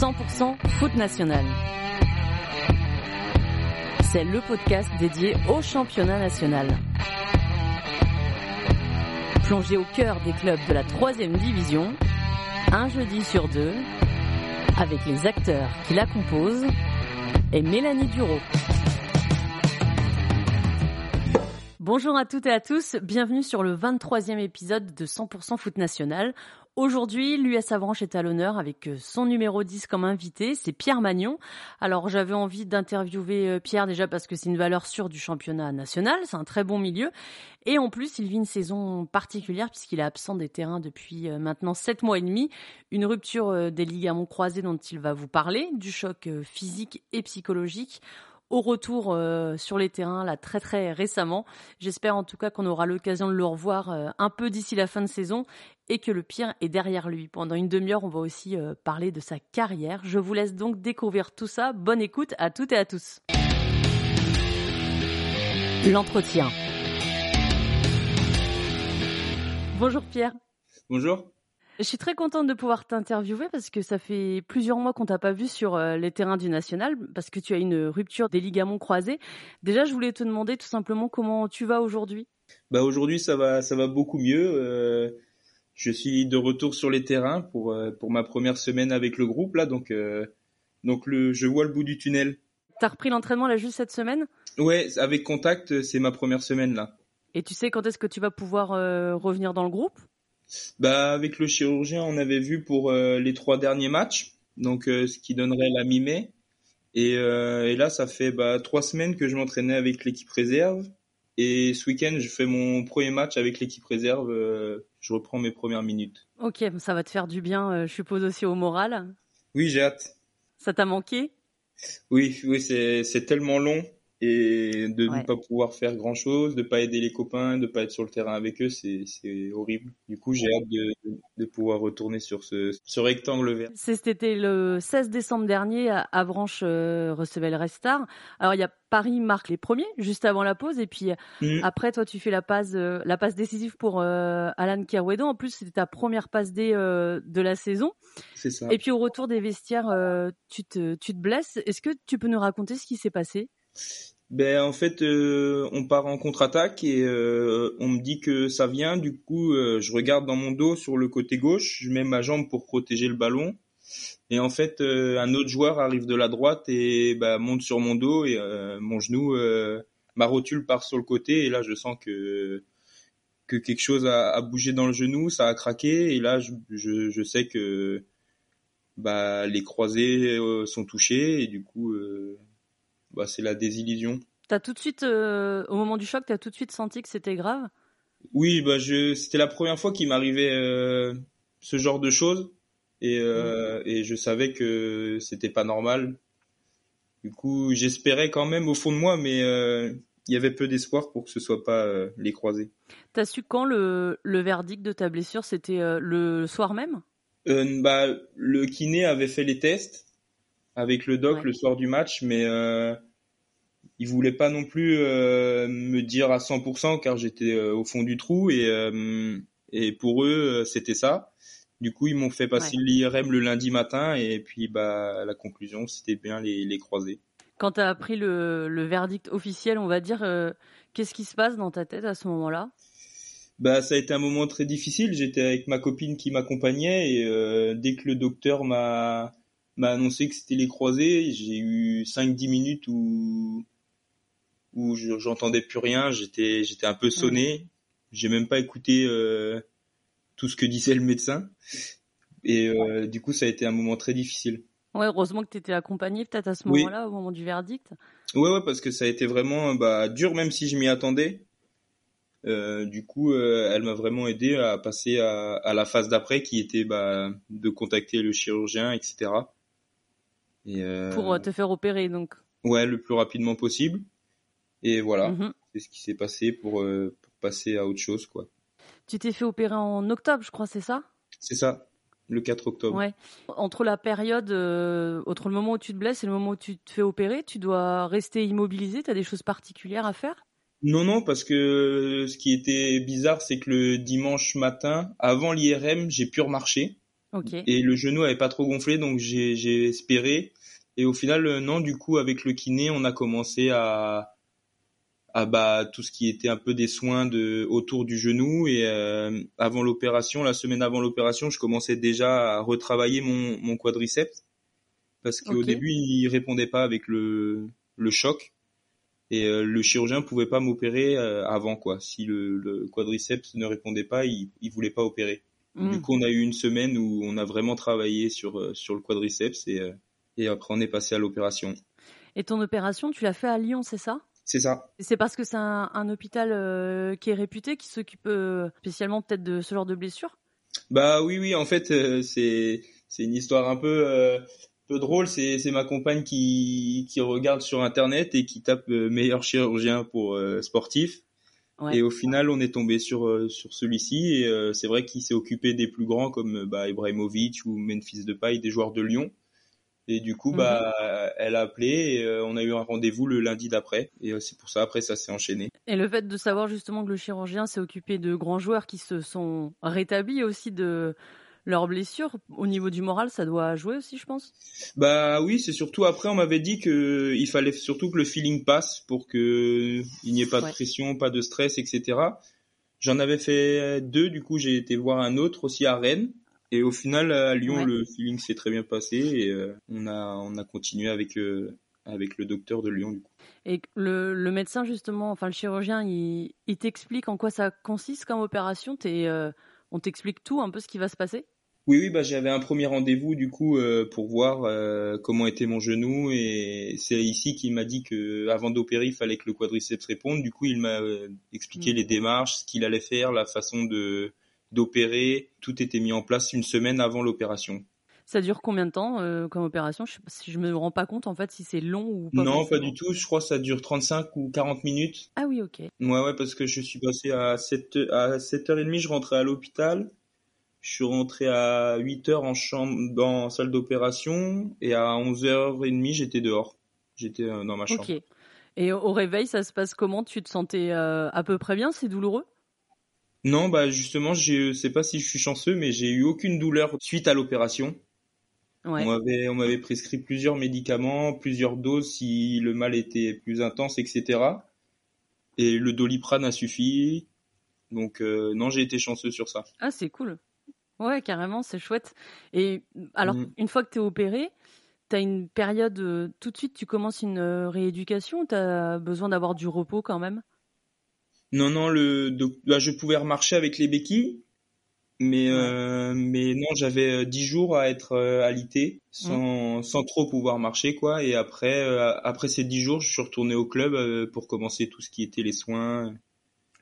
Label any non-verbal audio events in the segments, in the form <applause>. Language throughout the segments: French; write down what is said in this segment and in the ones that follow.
100% foot national. C'est le podcast dédié au championnat national. Plongé au cœur des clubs de la troisième division, un jeudi sur deux, avec les acteurs qui la composent et Mélanie Duro. Bonjour à toutes et à tous, bienvenue sur le 23e épisode de 100% Foot National. Aujourd'hui, l'US Avranches est à l'honneur avec euh, son numéro 10 comme invité, c'est Pierre Magnon. Alors j'avais envie d'interviewer euh, Pierre déjà parce que c'est une valeur sûre du championnat national, c'est un très bon milieu. Et en plus, il vit une saison particulière puisqu'il est absent des terrains depuis euh, maintenant 7 mois et demi. Une rupture des ligaments croisés dont il va vous parler, du choc physique et psychologique au retour sur les terrains là très très récemment. J'espère en tout cas qu'on aura l'occasion de le revoir un peu d'ici la fin de saison et que le pire est derrière lui. Pendant une demi-heure, on va aussi euh, parler de sa carrière. Je vous laisse donc découvrir tout ça. Bonne écoute à toutes et à tous. L'entretien. Bonjour Pierre. Bonjour. Je suis très contente de pouvoir t'interviewer parce que ça fait plusieurs mois qu'on t'a pas vu sur euh, les terrains du national parce que tu as une rupture des ligaments croisés. Déjà, je voulais te demander tout simplement comment tu vas aujourd'hui. Bah aujourd'hui, ça va, ça va beaucoup mieux. Euh, je suis de retour sur les terrains pour euh, pour ma première semaine avec le groupe là, donc euh, donc le je vois le bout du tunnel. T'as repris l'entraînement là juste cette semaine? Ouais, avec contact, c'est ma première semaine là. Et tu sais quand est-ce que tu vas pouvoir euh, revenir dans le groupe? Bah avec le chirurgien, on avait vu pour les trois derniers matchs, donc ce qui donnerait la mi-mai. Et, et, là, ça fait bah, trois semaines que je m'entraînais avec l'équipe réserve. Et ce week-end, je fais mon premier match avec l'équipe réserve. Euh, je reprends mes premières minutes. Ok, ça va te faire du bien, euh, je suppose aussi au moral. Oui, j'ai hâte. Ça t'a manqué? Oui, oui, c'est tellement long et de ne pas pouvoir faire grand chose, de pas aider les copains, de pas être sur le terrain avec eux, c'est horrible. Du coup, j'ai hâte de, de, pouvoir retourner sur ce, ce rectangle vert. C'était le 16 décembre dernier à Avranches euh, recevait le Restar. Alors il y a Paris marque les premiers juste avant la pause et puis mmh. après toi tu fais la passe euh, la passe décisive pour euh, Alan Kerwedo. En plus c'était ta première passe D de la saison. C'est ça. Et puis au retour des vestiaires tu te tu te blesses. Est-ce que tu peux nous raconter ce qui s'est passé? Ben en fait, euh, on part en contre-attaque et euh, on me dit que ça vient. Du coup, euh, je regarde dans mon dos sur le côté gauche, je mets ma jambe pour protéger le ballon. Et en fait, un autre joueur arrive de la droite et bah, monte sur mon dos et mon genou, ma rotule part sur le côté et là, je sens que que quelque chose a, a bougé dans le genou, ça a craqué et là, je, je, je sais que bah, les croisés sont touchés et du coup bah, c'est la désillusion. T'as tout de suite, euh, au moment du choc, t'as tout de suite senti que c'était grave? Oui, bah je, c'était la première fois qu'il m'arrivait euh, ce genre de choses et, euh, mm. et je savais que c'était pas normal. Du coup, j'espérais quand même au fond de moi, mais il y avait peu d'espoir pour que ce soit pas les croisés. T'as su quand le, le verdict de ta blessure? C'était le soir même? Bah, le kiné avait fait les tests avec le doc le soir du match, mais euh, il voulait pas non plus euh, me dire à 100% car j'étais euh, au fond du trou et euh, et pour eux c'était ça. Du coup ils m'ont fait passer l'IRM le lundi matin et puis bah la conclusion c'était bien les, les croisés. Quand tu as appris le, le, verdict officiel, on va dire, qu'est-ce qui se passe dans ta tête à ce moment-là? Bah, ça a été un moment très difficile. J'étais avec ma copine qui m'accompagnait et dès que le docteur m'a m'a annoncé que c'était les croisés. J'ai eu 5-10 minutes où où j'entendais plus rien. J'étais j'étais un peu sonné. J'ai même pas écouté euh, tout ce que disait le médecin. Et euh, du coup, ça a été un moment très difficile. Ouais, heureusement que tu étais accompagné peut-être à ce moment-là, au moment du verdict. Ouais, ouais, parce que ça a été vraiment bah, dur, même si je m'y attendais. Euh, du coup, euh, elle m'a vraiment aidé à passer à, à la phase d'après, qui était bah, de contacter le chirurgien, etc. Euh, pour euh, te faire opérer, donc. Ouais, le plus rapidement possible. Et voilà, mhm. c'est ce qui s'est passé pour, euh, pour passer à autre chose, quoi. Tu t'es fait opérer en octobre, je crois, c'est ça? C'est ça, le 4 octobre. Ouais. Entre la période, entre le moment où tu te blesses et le moment où tu te fais opérer, tu dois rester immobilisé? Tu as des choses particulières à faire? Non, non, parce que ce qui était bizarre, c'est que le dimanche matin, avant l'IRM, j'ai pu remarcher. Et le genou avait pas trop gonflé, donc j'ai espéré. Et au final, euh, non, du coup, avec le kiné, on a commencé à, à bah, tout ce qui était un peu des soins de, autour du genou. Et euh, avant l'opération, la semaine avant l'opération, je commençais déjà à retravailler mon, mon quadriceps. Parce qu'au début, il répondait pas avec le, le choc. Et euh, le chirurgien pouvait pas m'opérer avant, quoi. Si le, le, quadriceps ne répondait pas, il, il voulait pas opérer. Du hmm. coup, on a eu une semaine où on a vraiment travaillé sur, sur le quadriceps et et après, on est passé à l'opération. Et ton opération, tu l'as fait à Lyon, c'est ça? C'est ça. C'est parce que c'est un, hôpital euh, qui est réputé, qui s'occupe euh, spécialement peut-être de ce genre de blessures? Bah oui, oui, en fait, euh, c'est une histoire un peu peu drôle. C'est c'est ma compagne qui qui regarde sur internet et qui tape meilleur chirurgien pour sportif. Et au final, on est tombé sur sur celui-ci et c'est vrai qu'il s'est occupé des plus grands comme bah, Ibrahimovic ou Memphis Depay, des joueurs de Lyon. Et du coup, bah, mhm. elle a appelé et euh, on a eu un rendez-vous le lundi d'après. Et euh, c'est pour ça, après, ça s'est enchaîné. Et le fait de savoir justement que le chirurgien s'est occupé de grands joueurs qui se sont rétablis aussi de leurs blessures, au niveau du moral, ça doit jouer aussi, je pense. Bah oui, c'est surtout après, on m'avait dit que il fallait surtout que le feeling passe pour que il n'y ait pas de pression, pas de stress, etc. J'en avais fait deux, du coup, j'ai été voir un autre aussi à Rennes et au final, à Lyon, le feeling s'est très bien passé et euh, on a on a continué avec euh, avec le docteur de Lyon du coup. Et le, le médecin justement, enfin le chirurgien, il, il t'explique en quoi ça consiste comme opération. Es, euh, on t'explique tout, un peu ce qui va se passer. Oui, oui, bah j'avais un premier rendez-vous du coup pour voir comment était mon genou et c'est ici qu'il m'a dit que avant d'opérer, il fallait que le quadriceps réponde. Du coup, il m'a expliqué mm. les démarches, ce qu'il allait faire, la façon de d'opérer. Tout était mis en place une semaine avant l'opération. Ça dure combien de temps euh, comme opération? Je, si je me rends pas compte en fait si c'est long ou pas. Non, pas du tout. Je crois que ça dure 35 ou 40 minutes. Ah oui, ok. Ouais, ouais, parce que je suis passé à 7 à 7h30, je rentrais à l'hôpital. Je suis rentré à 8h en chambre dans salle d'opération et à 11h30, j'étais dehors. J'étais euh, dans ma chambre. Ok. Et au réveil, ça se passe comment? Tu te sentais euh, à peu près bien? C'est douloureux? Non, bah justement, je sais pas si je suis chanceux, mais j'ai eu aucune douleur suite à l'opération. Ouais. On m'avait on m'avait prescrit plusieurs médicaments, plusieurs doses si le mal était plus intense, etc. Et le doliprane a suffi. Donc euh, non, j'ai été chanceux sur ça. Ah, c'est cool. Ouais, carrément, c'est chouette. Et alors, mm. une fois que tu es opéré, tu as une période, euh, tout de suite, tu commences une euh, rééducation ou tu as besoin d'avoir du repos quand même? Non, non, le, là, je pouvais remarcher avec les béquilles, mais euh, mais non, j'avais euh, dix jours à être alité sans, mmh. sans trop pouvoir marcher quoi. Et après après ces dix jours, je suis retourné au club pour commencer tout ce qui était les soins,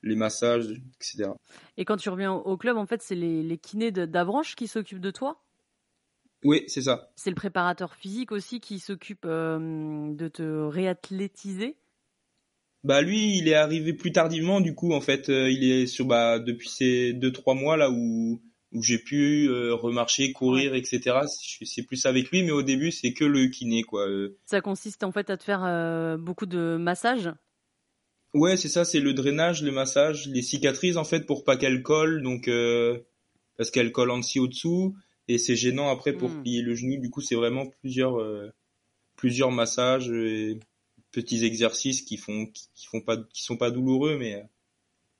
les massages, etc. Et quand tu reviens au club, en fait, c'est les, les kinés d'Avranches qui s'occupent de toi? Oui, c'est ça. C'est le préparateur physique aussi qui s'occupe de te réathlétiser? Bah lui, il est arrivé plus tardivement. Du coup, en fait, euh, il est sur bah depuis ces deux trois mois là où où j'ai pu euh, remarcher, courir, etc. C'est plus avec lui, mais au début, c'est que le kiné quoi. Euh. Ça consiste en fait à te faire beaucoup de massages? Ouais, c'est ça, c'est le drainage, le massage, les cicatrices en fait pour pas qu'elles collent, donc parce qu'elles collent en dessous au-dessous et c'est gênant après pour hmm. plier le genou. Du coup, c'est vraiment plusieurs plusieurs massages. Et petits exercices qui font qui, font pas qui sont pas douloureux mais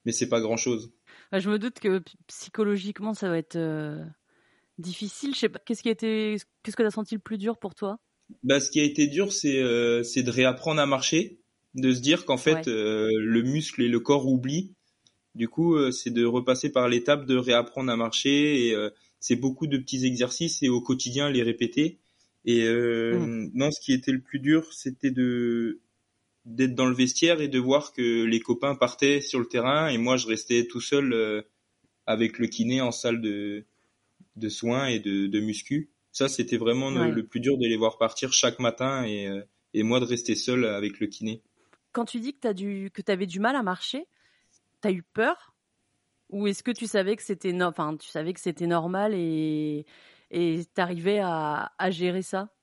mais c'est pas grand chose. je me doute que psychologiquement ça va être euh, difficile. Je sais pas qu'est-ce qui a été qu'est-ce que tu as senti le plus dur pour toi? Bah ce qui a été dur c'est euh, c'est de réapprendre à marcher, de se dire qu'en fait euh, le muscle et le corps oublient. Du coup, c'est de repasser par l'étape de réapprendre à marcher et c'est beaucoup de petits exercices et au quotidien les répéter. Et euh, mm. non, ce qui était le plus dur, c'était de d'être dans le vestiaire et de voir que les copains partaient sur le terrain et moi je restais tout seul euh, avec le kiné en salle de de soins et de, de muscu. Ça, c'était vraiment le, plus dur de les voir partir chaque matin et, euh, et moi de rester seul avec le kiné. Quand tu dis que tu du que avais du mal à marcher, tu as eu peur? Ou est-ce que tu savais que c'était enfin tu savais que c'était normal et et t'arrivais à, à gérer ça?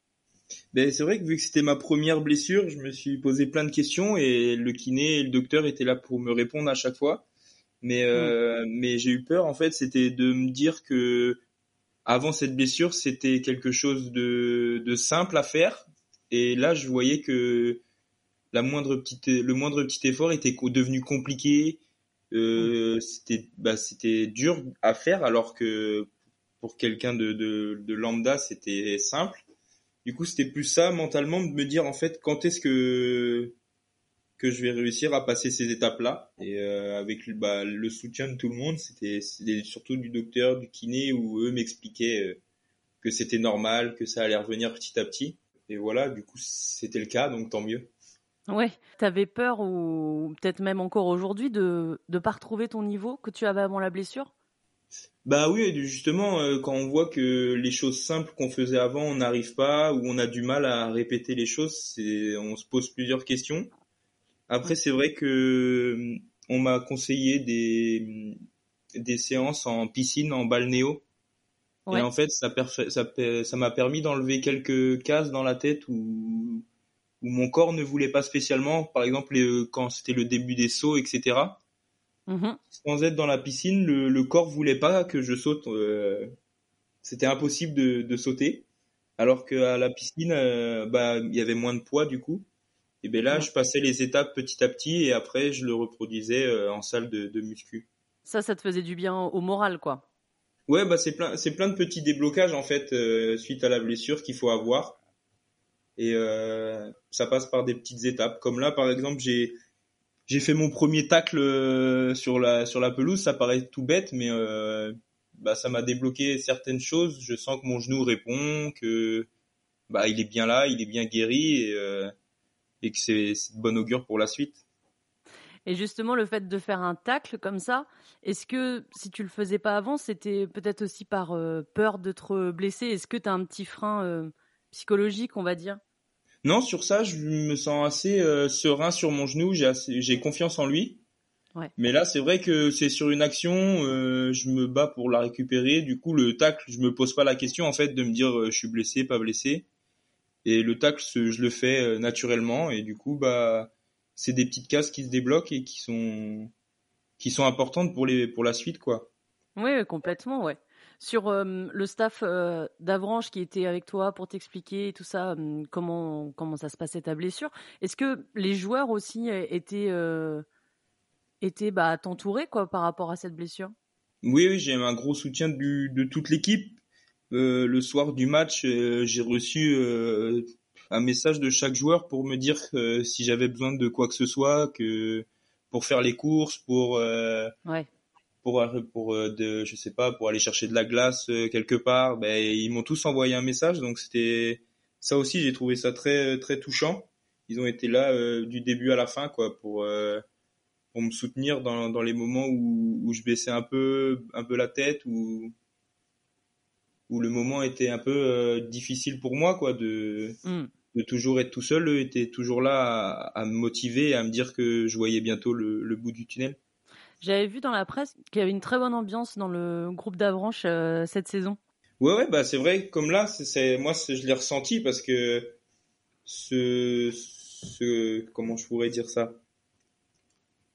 Ben, c'est vrai que vu que c'était ma première blessure, je me suis posé plein de questions et le kiné et le docteur étaient là pour me répondre à chaque fois. Mais euh, mais j'ai eu peur en fait, c'était de me dire que avant cette blessure, c'était quelque chose de, de simple à faire. Et là, je voyais que la moindre petite, le moindre petit effort était devenu compliqué. Euh, c'était, bah, c'était dur à faire, alors que pour quelqu'un de, de, de lambda, c'était simple. Du coup, c'était plus ça mentalement de me dire en fait quand est-ce que que je vais réussir à passer ces étapes-là? Et euh, avec bah, le soutien de tout le monde, c'était surtout du docteur, du kiné, où eux m'expliquaient euh, que c'était normal, que ça allait revenir petit à petit. Et voilà, du coup, c'était le cas, donc tant mieux. Ouais, t'avais peur ou peut-être même encore aujourd'hui de ne pas retrouver ton niveau que tu avais avant la blessure? Bah oui, justement, euh, quand on voit que les choses simples qu'on faisait avant, on n'arrive pas ou on a du mal à répéter les choses, on se pose plusieurs questions. Après, c'est vrai que on m'a conseillé des des séances en piscine, en balnéo. Et en fait, ça ça m'a permis d'enlever quelques cases dans la tête où où mon corps ne voulait pas spécialement. Par exemple, quand c'était le début des sauts, etc. Mm-hmm. Sans être dans la piscine, le, le corps voulait pas que je saute. Euh, c'était impossible de, de sauter. Alors qu'à la piscine, euh, bah, il y avait moins de poids du coup. Et ben là, je passais les étapes petit à petit et après, je le reproduisais euh, en salle de, de muscu. Ça, ça te faisait du bien au moral, quoi. Ouais, bah c'est plein, c'est plein de petits déblocages en fait euh, suite à la blessure qu'il faut avoir. Et euh, ça passe par des petites étapes. Comme là, par exemple, j'ai j'ai fait mon premier tacle euh, sur la sur la pelouse. Ça paraît tout bête, mais euh, bah ça m'a débloqué certaines choses. Je sens que mon genou répond, que bah il est bien là, il est bien guéri et et que c'est de bonne augure pour la suite. Et justement, le fait de faire un tacle comme ça, est-ce que si tu le faisais pas avant, c'était peut-être aussi par peur de te blesser Est-ce que tu as un petit frein psychologique, on va dire Non, sur ça, je me sens assez euh, serein sur mon genou, j'ai confiance en lui. Ouais. Mais là, c'est vrai que c'est sur une action, je me bats pour la récupérer. Du coup, le tacle, je me pose pas la question en fait de me dire je suis blessé, pas blessé. Et le tacle, je le fais euh, naturellement. Et du coup, bah, c'est des petites cases qui se débloquent et qui sont, qui sont importantes pour les, pour la suite, quoi. Oui, complètement, ouais. Sur euh, le staff euh, d'Avranche qui était avec toi pour t'expliquer tout ça, comment comment ça se passait ta blessure, est-ce que les joueurs aussi étaient étaient bah t'entourer quoi par rapport à cette blessure? Oui, oui, j'ai un gros soutien du, de toute l'équipe. Euh, le soir du match, euh, j'ai reçu euh, un message de chaque joueur pour me dire si j'avais besoin de quoi que ce soit, que pour faire les courses, pour ouais. Pour pour de je sais pas pour aller chercher de la glace quelque part. Ben ils m'ont tous envoyé un message, donc c'était ça aussi j'ai trouvé ça très très touchant. Ils ont été là du début à la fin quoi pour pour me soutenir dans dans les moments où où je baissais un peu un peu la tête ou où le moment était un peu euh, difficile pour moi, quoi, de, mm. de toujours être tout seul. Eux étaient toujours là à, me motiver, à me dire que je voyais bientôt le, bout du tunnel. J'avais vu dans la presse qu'il y avait une très bonne ambiance dans le groupe d'Avranche euh, cette saison. Ouais, ouais, bah c'est vrai. Comme là, c'est moi, je l'ai ressenti parce que ce, comment je pourrais dire ça,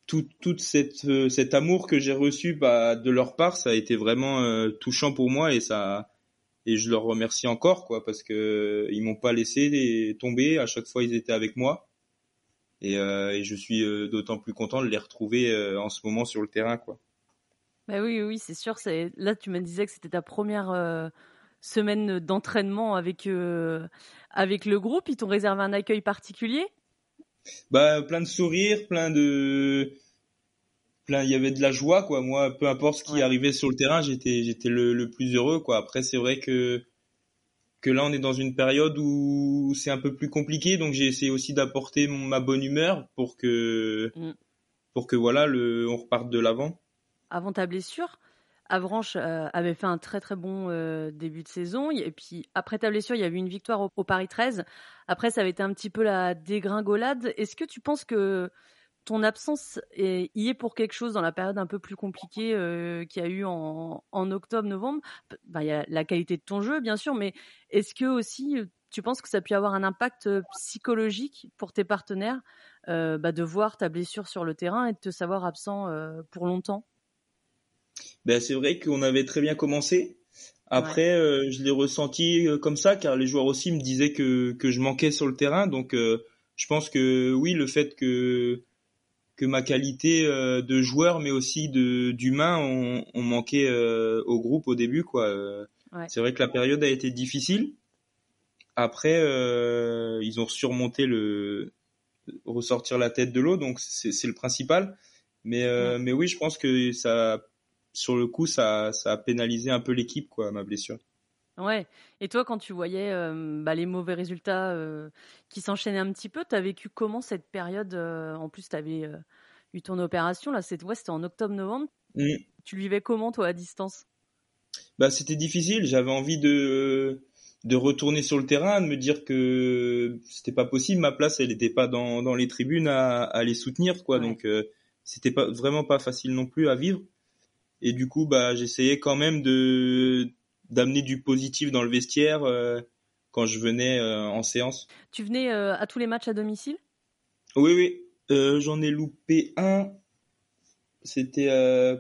tout, toute cette, euh, cet amour que j'ai reçu bah, de leur part, ça a été vraiment touchant pour moi et ça, et je leur remercie encore quoi parce que ils m'ont pas laissé tomber à chaque fois ils étaient avec moi et, euh, et je suis euh, d'autant plus content de les retrouver euh, en ce moment sur le terrain quoi. Bah oui oui c'est sûr c'est là tu me disais que c'était ta première semaine d'entraînement avec avec le groupe ils t'ont réservé un accueil particulier? Bah plein de sourires plein de il y avait de la joie quoi. Moi, peu importe ce qui arrivait sur le terrain, j'étais j'étais le, plus heureux quoi. Après, c'est vrai que que là, on est dans une période où c'est un peu plus compliqué, donc j'ai essayé aussi d'apporter ma bonne humeur pour que mm. pour que voilà, le on reparte de l'avant. Avant ta blessure, Avranches euh, avait fait un très très bon euh, début de saison. Et puis après ta blessure, il y a eu une victoire au, au, Paris 13. Après, ça avait été un petit peu la dégringolade. Est-ce que tu penses que ton absence est, y est pour quelque chose dans la période un peu plus compliquée euh, qu'il y a eu en, octobre-novembre. Bah, il y a la qualité de ton jeu, bien sûr, mais est-ce que aussi euh, tu penses que ça a pu avoir un impact euh, psychologique pour tes partenaires bah, de voir ta blessure sur le terrain et de te savoir absent pour longtemps? Ben, C'est vrai qu'on avait très bien commencé. Après, euh, je l'ai ressenti comme ça car les joueurs aussi me disaient que que je manquais sur le terrain. Donc, je pense que oui, le fait que que ma qualité de joueur, mais aussi de d'humain, ont, ont manqué au groupe au début, quoi. Ouais. C'est vrai que la période a été difficile. Après, ils ont surmonté le ressortir la tête de l'eau, donc c'est le principal. Mais ouais. mais oui, je pense que ça sur le coup, ça, ça a pénalisé un peu l'équipe, quoi, ma blessure. Ouais. Et toi, quand tu voyais euh, bah, les mauvais résultats euh, qui s'enchaînaient un petit peu, tu as vécu comment cette période euh, En plus, tu avais eu ton opération, là, c'était en octobre-novembre. Mmh. Tu vivais comment, toi, à distance? Bah, C'était difficile. J'avais envie de, de retourner sur le terrain, de me dire que c'était pas possible. Ma place, elle n'était pas dans, dans les tribunes à, à les soutenir, quoi. Donc, c'était pas, vraiment pas facile non plus à vivre. Et du coup, bah, j'essayais quand même de d'amener du positif dans le vestiaire euh, quand je venais euh, en séance. Tu venais euh, à tous les matchs à domicile? Oui, oui. J'en ai loupé un. C'était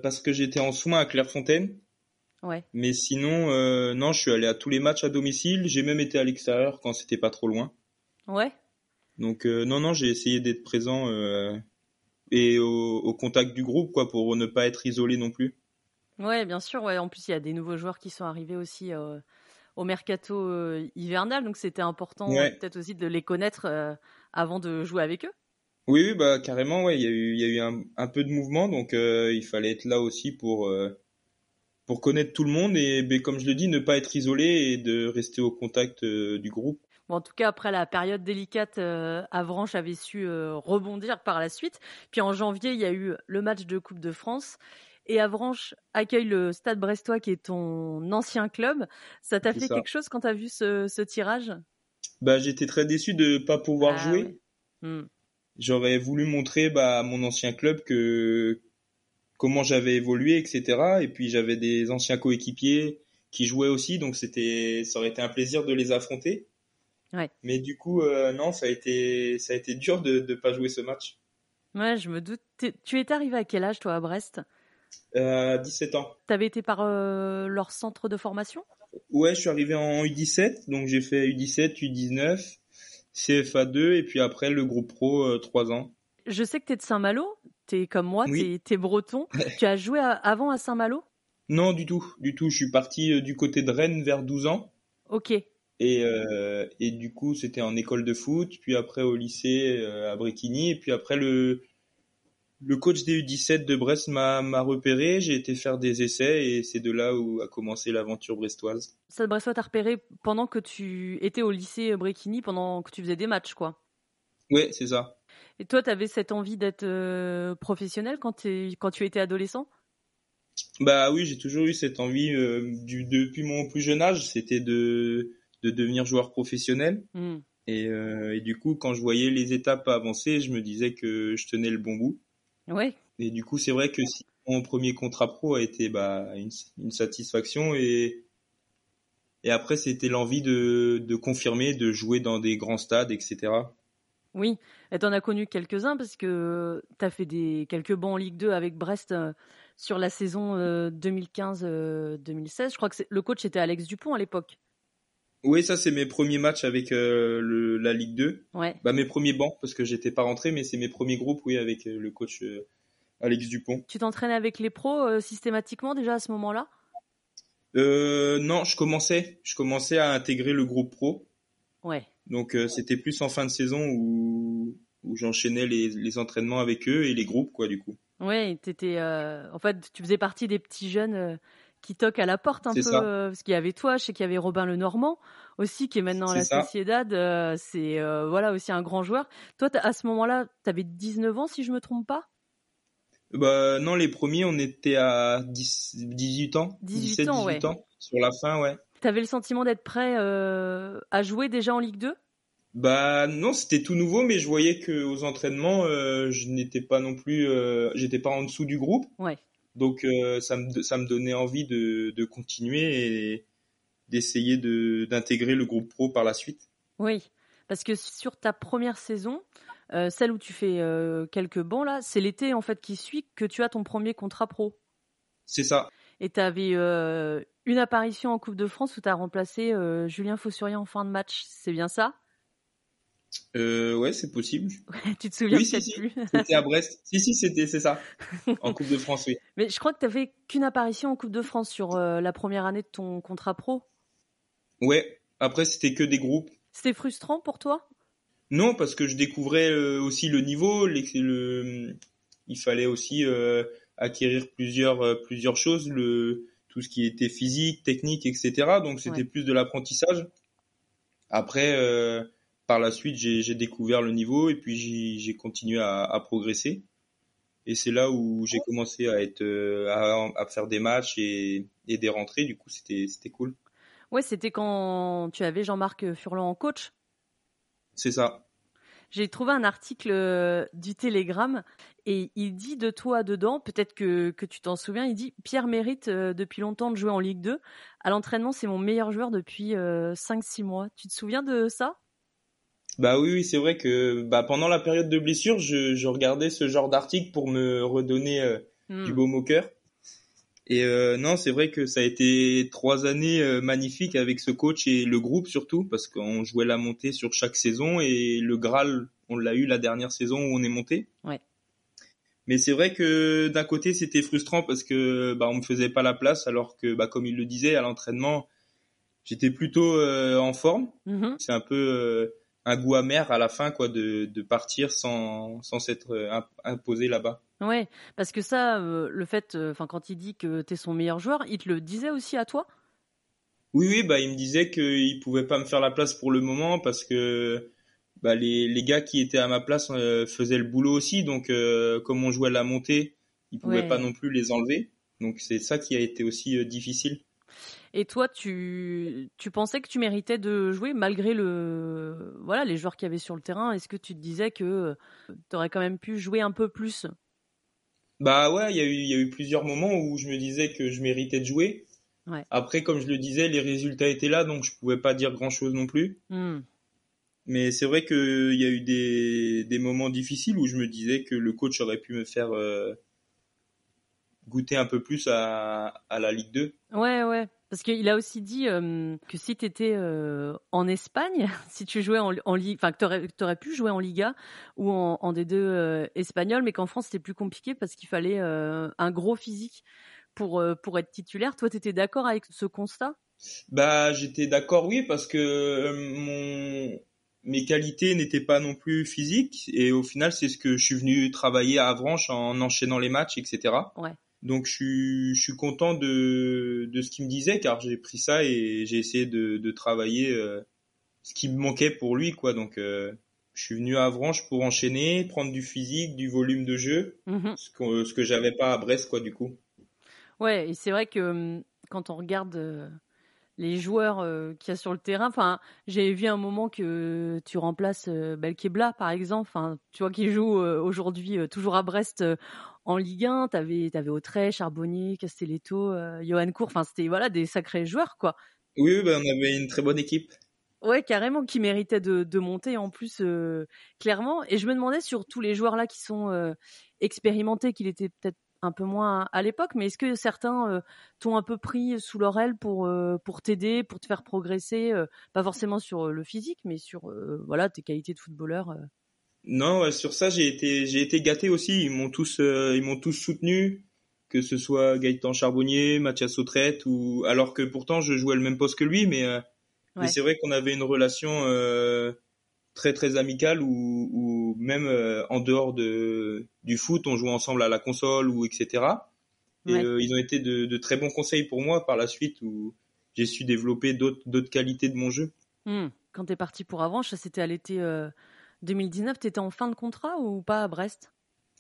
parce que j'étais en soins à Clairefontaine. Ouais. Mais sinon, non, je suis allé à tous les matchs à domicile. J'ai même été à l'extérieur quand c'était pas trop loin. Ouais. Donc non, non, j'ai essayé d'être présent et au, au, contact du groupe, quoi, pour ne pas être isolé non plus. Ouais, bien sûr. Ouais. En plus, il y a des nouveaux joueurs qui sont arrivés aussi euh, au mercato euh, hivernal, donc c'était important peut-être aussi de les connaître euh, avant de jouer avec eux. Oui, oui bah carrément. Ouais, il y a eu, il y a eu un, un, peu de mouvement, donc il fallait être là aussi pour pour connaître tout le monde et, ben, comme je le dis, ne pas être isolé et de rester au contact du groupe. Bon, en tout cas, après la période délicate, Avranches avait su rebondir par la suite. Puis en janvier, il y a eu le match de Coupe de France et Avranches accueille le Stade Brestois qui est ton ancien club. Ça t'a fait quelque chose quand t'as vu ce, tirage? Bah j'étais très déçu de pas pouvoir ah jouer. Hmm. J'aurais voulu montrer bah, à mon ancien club que comment j'avais évolué, etc. Et puis j'avais des anciens coéquipiers qui jouaient aussi, donc c'était ça aurait été un plaisir de les affronter. Ouais. Mais du coup, euh, non, ça a été ça a été dur de ne pas jouer ce match. Ouais, je me doute. Tu es arrivé à quel âge toi à Brest? Euh, 17 ans. T'avais été par euh, leur centre de formation? Ouais, je suis arrivé en U17, donc j'ai fait U17, U19, CFA2 et puis après le groupe pro euh, 3 ans. Je sais que tu es de Saint-Malo, tu es comme moi, tu es, breton. tu as joué avant à Saint-Malo? Non, du tout, du tout. Je suis parti euh, du côté de Rennes vers 12 ans. Ok. Et, euh, et du coup, c'était en école de foot, puis après au lycée à Bréquigny, et puis après le, le coach des U17 de Brest m'a repéré, j'ai été faire des essais et c'est de là où a commencé l'aventure brestoise. Ça Brestois t'a repéré pendant que tu étais au lycée Bréquigny, pendant que tu faisais des matchs, quoi. Ouais, c'est ça. Et toi, tu avais cette envie d'être euh, professionnel quand, quand tu étais adolescent? Bah oui, j'ai toujours eu cette envie euh, du, depuis mon plus jeune âge, c'était de, de devenir joueur professionnel. Hmm. Et, euh, et, du coup, quand je voyais les étapes avancer, je me disais que je tenais le bon bout. Et du coup, c'est vrai que si mon premier contrat pro a été bah, une, une satisfaction et et après c'était l'envie de, de confirmer, de jouer dans des grands stades, etc. Oui, et t'en as connu quelques-uns parce que tu as fait des quelques bancs en Ligue 2 avec Brest euh, sur la saison 2015-2016. Euh, Je crois que le coach était Alex Dupont à l'époque. Oui, ça c'est mes premiers matchs avec euh, le, la Ligue 2. Ouais. Bah mes premiers bancs parce que j'étais pas rentré, mais c'est mes premiers groupes, oui, avec euh, le coach euh, Alex Dupont. Tu t'entraînais avec les pros systématiquement déjà à ce moment-là? Euh, Non, je commençais, je commençais à intégrer le groupe pro. Ouais. Donc c'était plus en fin de saison où où j'enchaînais les, les entraînements avec eux et les groupes quoi du coup. Ouais, t'étais, en fait, tu faisais partie des petits jeunes qui toque à la porte un peu euh, parce qu'il y avait toi, je sais qu'il y avait Robin Le Normand aussi qui est maintenant à la Sociedad, euh, c'est euh, voilà aussi un grand joueur. Toi à ce moment-là, tu avais 19 ans si je me trompe pas? Bah non, les premiers on était à 18 ans, 18 17 ans, 18 ans sur la fin, ouais. T'avais le sentiment d'être prêt à jouer déjà en Ligue 2 bah non, c'était tout nouveau, mais je voyais que aux entraînements, je n'étais pas non plus, j'étais pas en dessous du groupe. Ouais. Donc euh, ça, me, ça me donnait envie de, de continuer et d'essayer de, d'intégrer le groupe pro par la suite. Oui, parce que sur ta première saison, euh, celle où tu fais euh, quelques bancs là, c'est l'été en fait qui suit que tu as ton premier contrat pro. C'est ça. Et tu avais une apparition en Coupe de France où tu as remplacé Julien Fossurien en fin de match, c'est bien ça? Euh, ouais, c'est possible. <laughs> tu te souviens oui, si, si. plus C'était à <laughs> Brest. si, si, c'était, c'est ça. En Coupe de France, oui. Mais je crois que tu n'avais qu'une apparition en Coupe de France sur euh, la première année de ton contrat pro. Ouais. Après, c'était que des groupes. C'était frustrant pour toi? Non, parce que je découvrais euh, aussi le niveau. Le, il fallait aussi euh, acquérir plusieurs, plusieurs choses. Le, tout ce qui était physique, technique, etc. Donc, c'était plus de l'apprentissage. Après par la suite, j'ai découvert le niveau et puis j'ai continué à, progresser. Et c'est là où j'ai commencé à être euh, à, faire des matchs et, des rentrées. Du coup, c'était c'était cool. Ouais, c'était quand tu avais Jean-Marc Furlan en coach? C'est ça. J'ai trouvé un article euh, du Télégramme et il dit de toi dedans, peut-être que, que tu t'en souviens, il dit Pierre mérite euh, depuis longtemps de jouer en Ligue 2. À l'entraînement, c'est mon meilleur joueur depuis 5-6 mois. Tu te souviens de ça? Bah oui, oui c'est vrai que bah, pendant la période de blessure, je, je regardais ce genre d'article pour me redonner euh, hmm. du baume au cœur. Et euh, non, c'est vrai que ça a été trois années euh, magnifiques avec ce coach et le groupe surtout, parce qu'on jouait la montée sur chaque saison et le Graal, on l'a eu la dernière saison où on est monté. Ouais. Mais c'est vrai que d'un côté c'était frustrant parce que bah on me faisait pas la place alors que bah comme il le disait à l'entraînement j'étais plutôt en forme. Mm-hmm. C'est un peu un goût amer à la fin quoi de, de partir sans sans s'être euh, imposé là-bas. Ouais, parce que ça euh, le fait euh, enfin quand il dit que tu es son meilleur joueur, il te le disait aussi à toi? Oui oui, bah il me disait qu'il pouvait pas me faire la place pour le moment parce que bah les les gars qui étaient à ma place faisaient le boulot aussi donc comme on jouait la montée, il pouvait pas non plus les enlever. Donc c'est ça qui a été aussi difficile. Et toi, tu, tu pensais que tu méritais de jouer malgré le, voilà, les joueurs qu'il y avait sur le terrain. Est-ce que tu te disais que euh, tu aurais quand même pu jouer un peu plus? Bah ouais, il y a eu, il y a eu plusieurs moments où je me disais que je méritais de jouer. Ouais. Après, comme je le disais, les résultats étaient là, donc je pouvais pas dire grand chose non plus. Hmm. Mais c'est vrai qu'il y a eu des, des moments difficiles où je me disais que le coach aurait pu me faire euh, goûter un peu plus à, à la Ligue 2. Ouais, ouais. Parce qu'il a aussi dit euh, que si tu étais euh, en Espagne, <laughs> si tu jouais en, en Ligue, enfin que tu aurais, pu jouer en Liga ou en, en D2 euh, espagnol, mais qu'en France c'était plus compliqué parce qu'il fallait un gros physique pour, pour être titulaire. Toi, tu étais d'accord avec ce constat? Bah, j'étais d'accord, oui, parce que mon mes qualités n'étaient pas non plus physiques et au final c'est ce que je suis venu travailler à Avranches en enchaînant les matchs, etc. Ouais. Donc je suis, je suis content de, de ce qu'il me disait car j'ai pris ça et j'ai essayé de, de travailler euh, ce qui me manquait pour lui quoi. Donc euh, je suis venu à Avranches pour enchaîner, prendre du physique, du volume de jeu, mhm. ce que ce que j'avais pas à Brest quoi du coup. Ouais, et c'est vrai que hum, quand on regarde euh, les joueurs qu'il y a sur le terrain. Enfin, j'ai vu un moment que tu remplaces Belkebla, par exemple. Enfin, tu vois qu'il joue aujourd'hui toujours à Brest en Ligue 1, t'avais avais Autrey, Charbonnier, Castelletto, euh, Johan Cour, enfin c'était voilà des sacrés joueurs quoi. Oui, ben, on avait une très bonne équipe. Ouais, carrément, qui méritait de, de monter en plus euh, clairement. Et je me demandais sur tous les joueurs là qui sont euh, expérimentés, qu'il était peut-être un peu moins à l'époque, mais est-ce que certains t'ont un peu pris sous leur aile pour pour t'aider, pour te faire progresser, pas forcément sur le physique, mais sur voilà tes qualités de footballeur non, sur ça j'ai été j'ai été gâté aussi. Ils m'ont tous euh, ils m'ont tous soutenu, que ce soit Gaëtan Charbonnier, Mathias Autrette ou alors que pourtant je jouais le même poste que lui, mais, euh, mais c'est vrai qu'on avait une relation euh, très très amicale ou ou même en dehors de du foot on jouait ensemble à la console ou etc. Et ils ont été de, de, très bons conseils pour moi par la suite où j'ai su développer d'autres qualités de mon jeu. Mmh. Quand tu es parti pour Avanche, c'était à l'été 2019, tu étais en fin de contrat ou pas à Brest?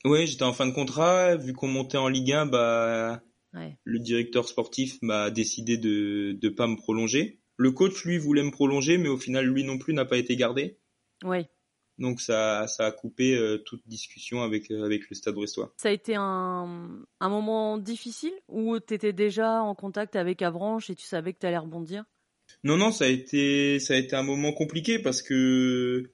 Oui, j'étais en fin de contrat. Vu qu'on montait en Ligue 1, bah, le directeur sportif m'a décidé de ne pas me prolonger. Le coach, lui, voulait me prolonger, mais au final, lui non plus n'a pas été gardé. Oui. Donc ça, ça a coupé euh, toute discussion avec, euh, avec le Stade brestois. Ça a été un, un moment difficile ou tu étais déjà en contact avec Avranches et tu savais que tu allais rebondir? Non, non, ça a, été, ça a été un moment compliqué parce que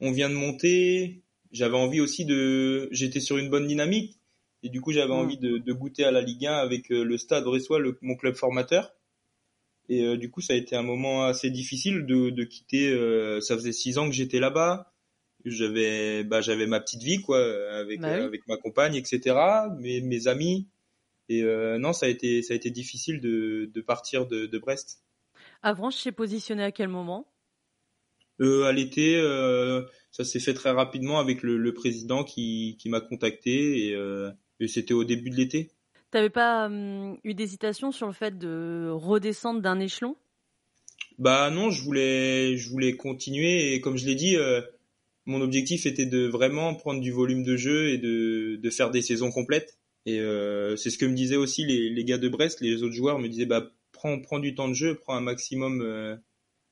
on vient de monter. J'avais envie aussi de, j'étais sur une bonne dynamique et du coup j'avais envie de, goûter à la Ligue 1 avec euh, le Stade Bressois, le, mon club formateur. Et du coup, ça a été un moment assez difficile de, de quitter. ça faisait six ans que j'étais là-bas. J'avais, bah, j'avais ma petite vie, quoi, avec Bah oui. avec ma compagne, etc. Mes mes amis. Et non, ça a été ça a été difficile de de partir de, de Brest. Avranches s'est positionné à quel moment? Euh, à l'été, euh, ça s'est fait très rapidement avec le, le président qui, qui m'a contacté et, euh, et c'était au début de l'été. T'avais pas hum, eu d'hésitation sur le fait de redescendre d'un échelon? Bah non, je voulais, je voulais continuer et comme je l'ai dit, euh, mon objectif était de vraiment prendre du volume de jeu et de, de faire des saisons complètes. Et euh, c'est ce que me disaient aussi les, les gars de Brest, les autres joueurs me disaient bah prends, prends du temps de jeu, prends un maximum euh,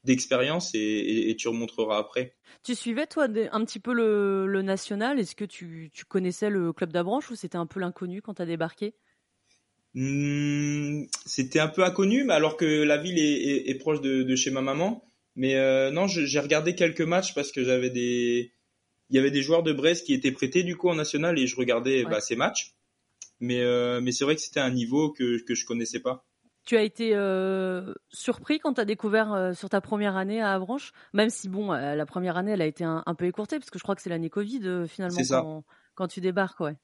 d'expérience et, et, et tu remontreras après. Tu suivais toi un petit peu le, le national? Est-ce que tu, tu connaissais le club d'Avranches ou c'était un peu l'inconnu quand t'as débarqué? Hmm, c'était un peu inconnu, mais alors que la ville est, est, est proche de, de chez ma maman. Mais euh, non, j'ai regardé quelques matchs parce que j'avais des, il y avait des joueurs de Brest qui étaient prêtés du coup en national et je regardais Ouais. bah, ces matchs. Mais euh, mais c'est vrai que c'était un niveau que que je connaissais pas. Tu as été euh, surpris quand tu as découvert sur ta première année à Avranches, même si bon, la première année elle a été un, un peu écourtée parce que je crois que c'est l'année Covid finalement ça. quand, quand tu débarques, ouais.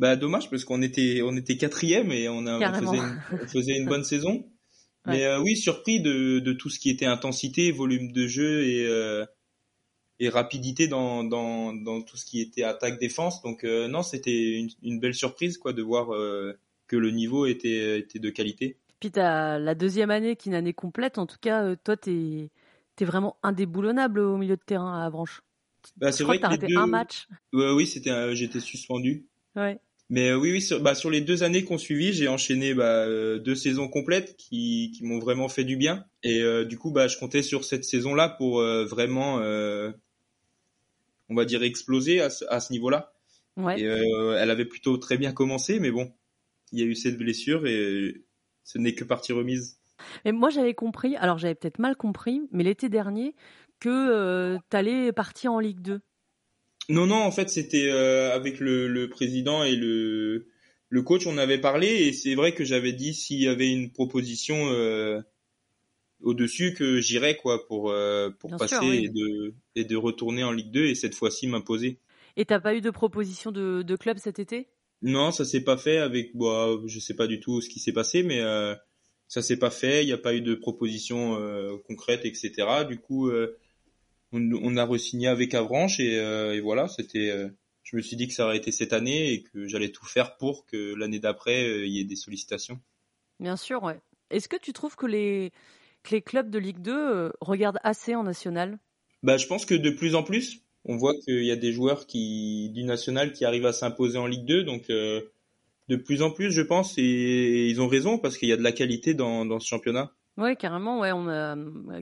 Bah dommage parce qu'on était on était quatrième et on, a, on Carrément. faisait une, on faisait une bonne saison. <laughs> Mais euh, oui, surpris de, de tout ce qui était intensité, volume de jeu et euh, et rapidité dans, dans dans tout ce qui était attaque défense. Donc euh, non, c'était une, une belle surprise quoi de voir que le niveau était était de qualité. Puis t'as la deuxième année qui est une année complète. En tout cas, toi, t'es es vraiment indéboulonnable au milieu de terrain à Avranches. Bah, c'est vrai que t'as que les raté deux, un match. Ouais, oui, c'était j'étais suspendu. Ouais. Mais euh, oui, oui, sur, bah, sur les deux années qu'on suivi, j'ai enchaîné bah, euh, deux saisons complètes qui, qui m'ont vraiment fait du bien. Et euh, du coup, bah, je comptais sur cette saison-là pour euh, vraiment, euh, on va dire, exploser à ce, à ce niveau-là. Ouais. Et euh, elle avait plutôt très bien commencé, mais bon, il y a eu cette blessure et ce n'est que partie remise. Mais moi, j'avais compris, alors j'avais peut-être mal compris, mais l'été dernier, que euh, t'allais partir en Ligue 2. Non, non, en fait, c'était euh, avec le, le président et le, le coach, on avait parlé et c'est vrai que j'avais dit s'il y avait une proposition euh, au-dessus que j'irais quoi pour euh, pour Bien passer sûr, oui. et de et de retourner en Ligue 2 et cette fois-ci m'imposer. Et t'as pas eu de proposition de, de club cet été? Non, ça s'est pas fait avec bah je sais pas du tout ce qui s'est passé mais euh, ça s'est pas fait, il n'y a pas eu de proposition euh, concrète etc. Du coup euh, on, on a re-signé avec Avranches et, euh, et voilà, c'était euh, je me suis dit que ça aurait été cette année et que j'allais tout faire pour que l'année d'après euh, il y ait des sollicitations. Bien sûr, ouais. Est-ce que tu trouves que les, que les clubs de Ligue 2 euh, regardent assez en national? Bah, je pense que de plus en plus, on voit qu'il y a des joueurs qui du national qui arrivent à s'imposer en Ligue 2, donc euh, de plus en plus, je pense, et ils ont raison parce qu'il y a de la qualité dans, dans ce championnat. Ouais, carrément, ouais. On a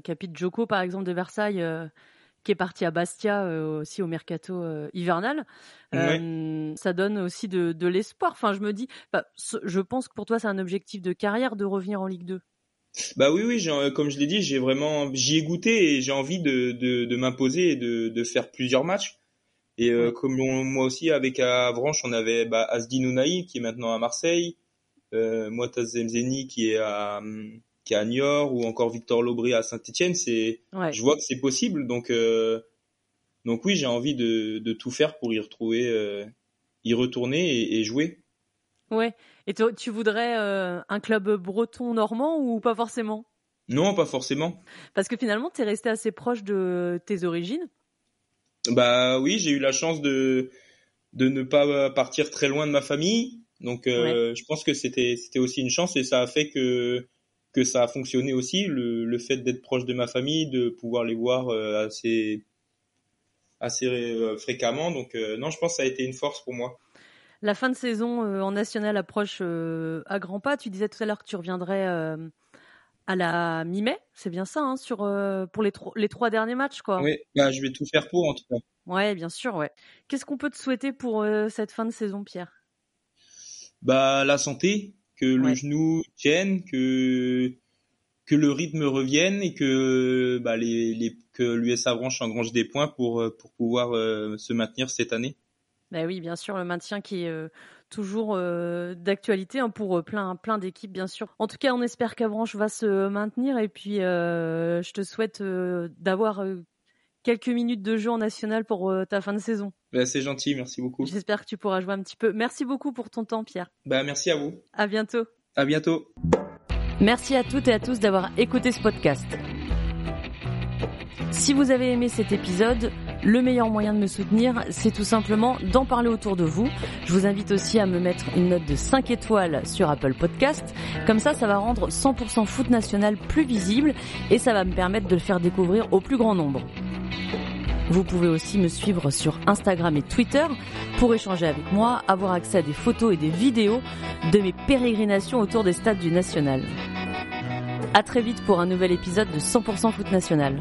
Capit Joko, par exemple, de Versailles, qui est parti à Bastia euh, aussi au mercato euh, hivernal. Euh, Ça donne aussi de, de l'espoir. Enfin, je me dis, bah, je pense que pour toi, c'est un objectif de carrière de revenir en Ligue 2. Bah oui, oui, comme je l'ai dit, j'ai vraiment, j'y ai goûté et j'ai envie de, de, de m'imposer et de, de faire plusieurs matchs. Et Ouais. comme on- moi aussi, avec Avranches, on avait bah, Asdi Nounaï qui est maintenant à Marseille, euh, Moataz Zemzeni qui est à qui est à Niort ou encore Victor Lobry à Saint-Etienne. C'est Ouais. je vois que c'est possible. Donc, euh, donc oui, j'ai envie de, de tout faire pour y retrouver, euh, y retourner et, et jouer. Ouais. Et toi, tu voudrais euh, un club breton normand ou pas forcément? Non, pas forcément. Parce que finalement, tu es resté assez proche de tes origines. Bah oui, j'ai eu la chance de de ne pas partir très loin de ma famille. Donc, euh, je pense que c'était c'était aussi une chance et ça a fait que que ça a fonctionné aussi. Le, le fait d'être proche de ma famille, de pouvoir les voir euh, assez assez euh, fréquemment. Donc, euh, non, je pense que ça a été une force pour moi. La fin de saison en national approche à grands pas. Tu disais tout à l'heure que tu reviendrais à la mi-mai, c'est bien ça, hein, sur pour les, tro- les trois derniers matchs, quoi. Oui, bah, je vais tout faire pour en tout cas. Ouais, bien sûr, ouais. Qu'est-ce qu'on peut te souhaiter pour cette fin de saison, Pierre? Bah la santé, que le Ouais. genou tienne, que que le rythme revienne et que bah les, les que l'US Avranches engrange des points pour euh, pour pouvoir euh, se maintenir cette année. Bah oui, bien sûr, le maintien qui est euh, toujours d'actualité hein, pour plein plein d'équipes bien sûr. En tout cas, on espère qu'Avranches va se maintenir et puis je te souhaite d'avoir quelques minutes de jeu en national pour ta fin de saison. Bah, c'est gentil, merci beaucoup. J'espère que tu pourras jouer un petit peu. Merci beaucoup pour ton temps, Pierre. Bah, merci à vous. À bientôt. À bientôt. Merci à toutes et à tous d'avoir écouté ce podcast. Si vous avez aimé cet épisode, le meilleur moyen de me soutenir, c'est tout simplement d'en parler autour de vous. Je vous invite aussi à me mettre une note de 5 étoiles sur Apple Podcast. Comme ça, ça va rendre 100% foot national plus visible et ça va me permettre de le faire découvrir au plus grand nombre. Vous pouvez aussi me suivre sur Instagram et Twitter pour échanger avec moi, avoir accès à des photos et des vidéos de mes pérégrinations autour des stades du National. À très vite pour un nouvel épisode de 100% Foot National.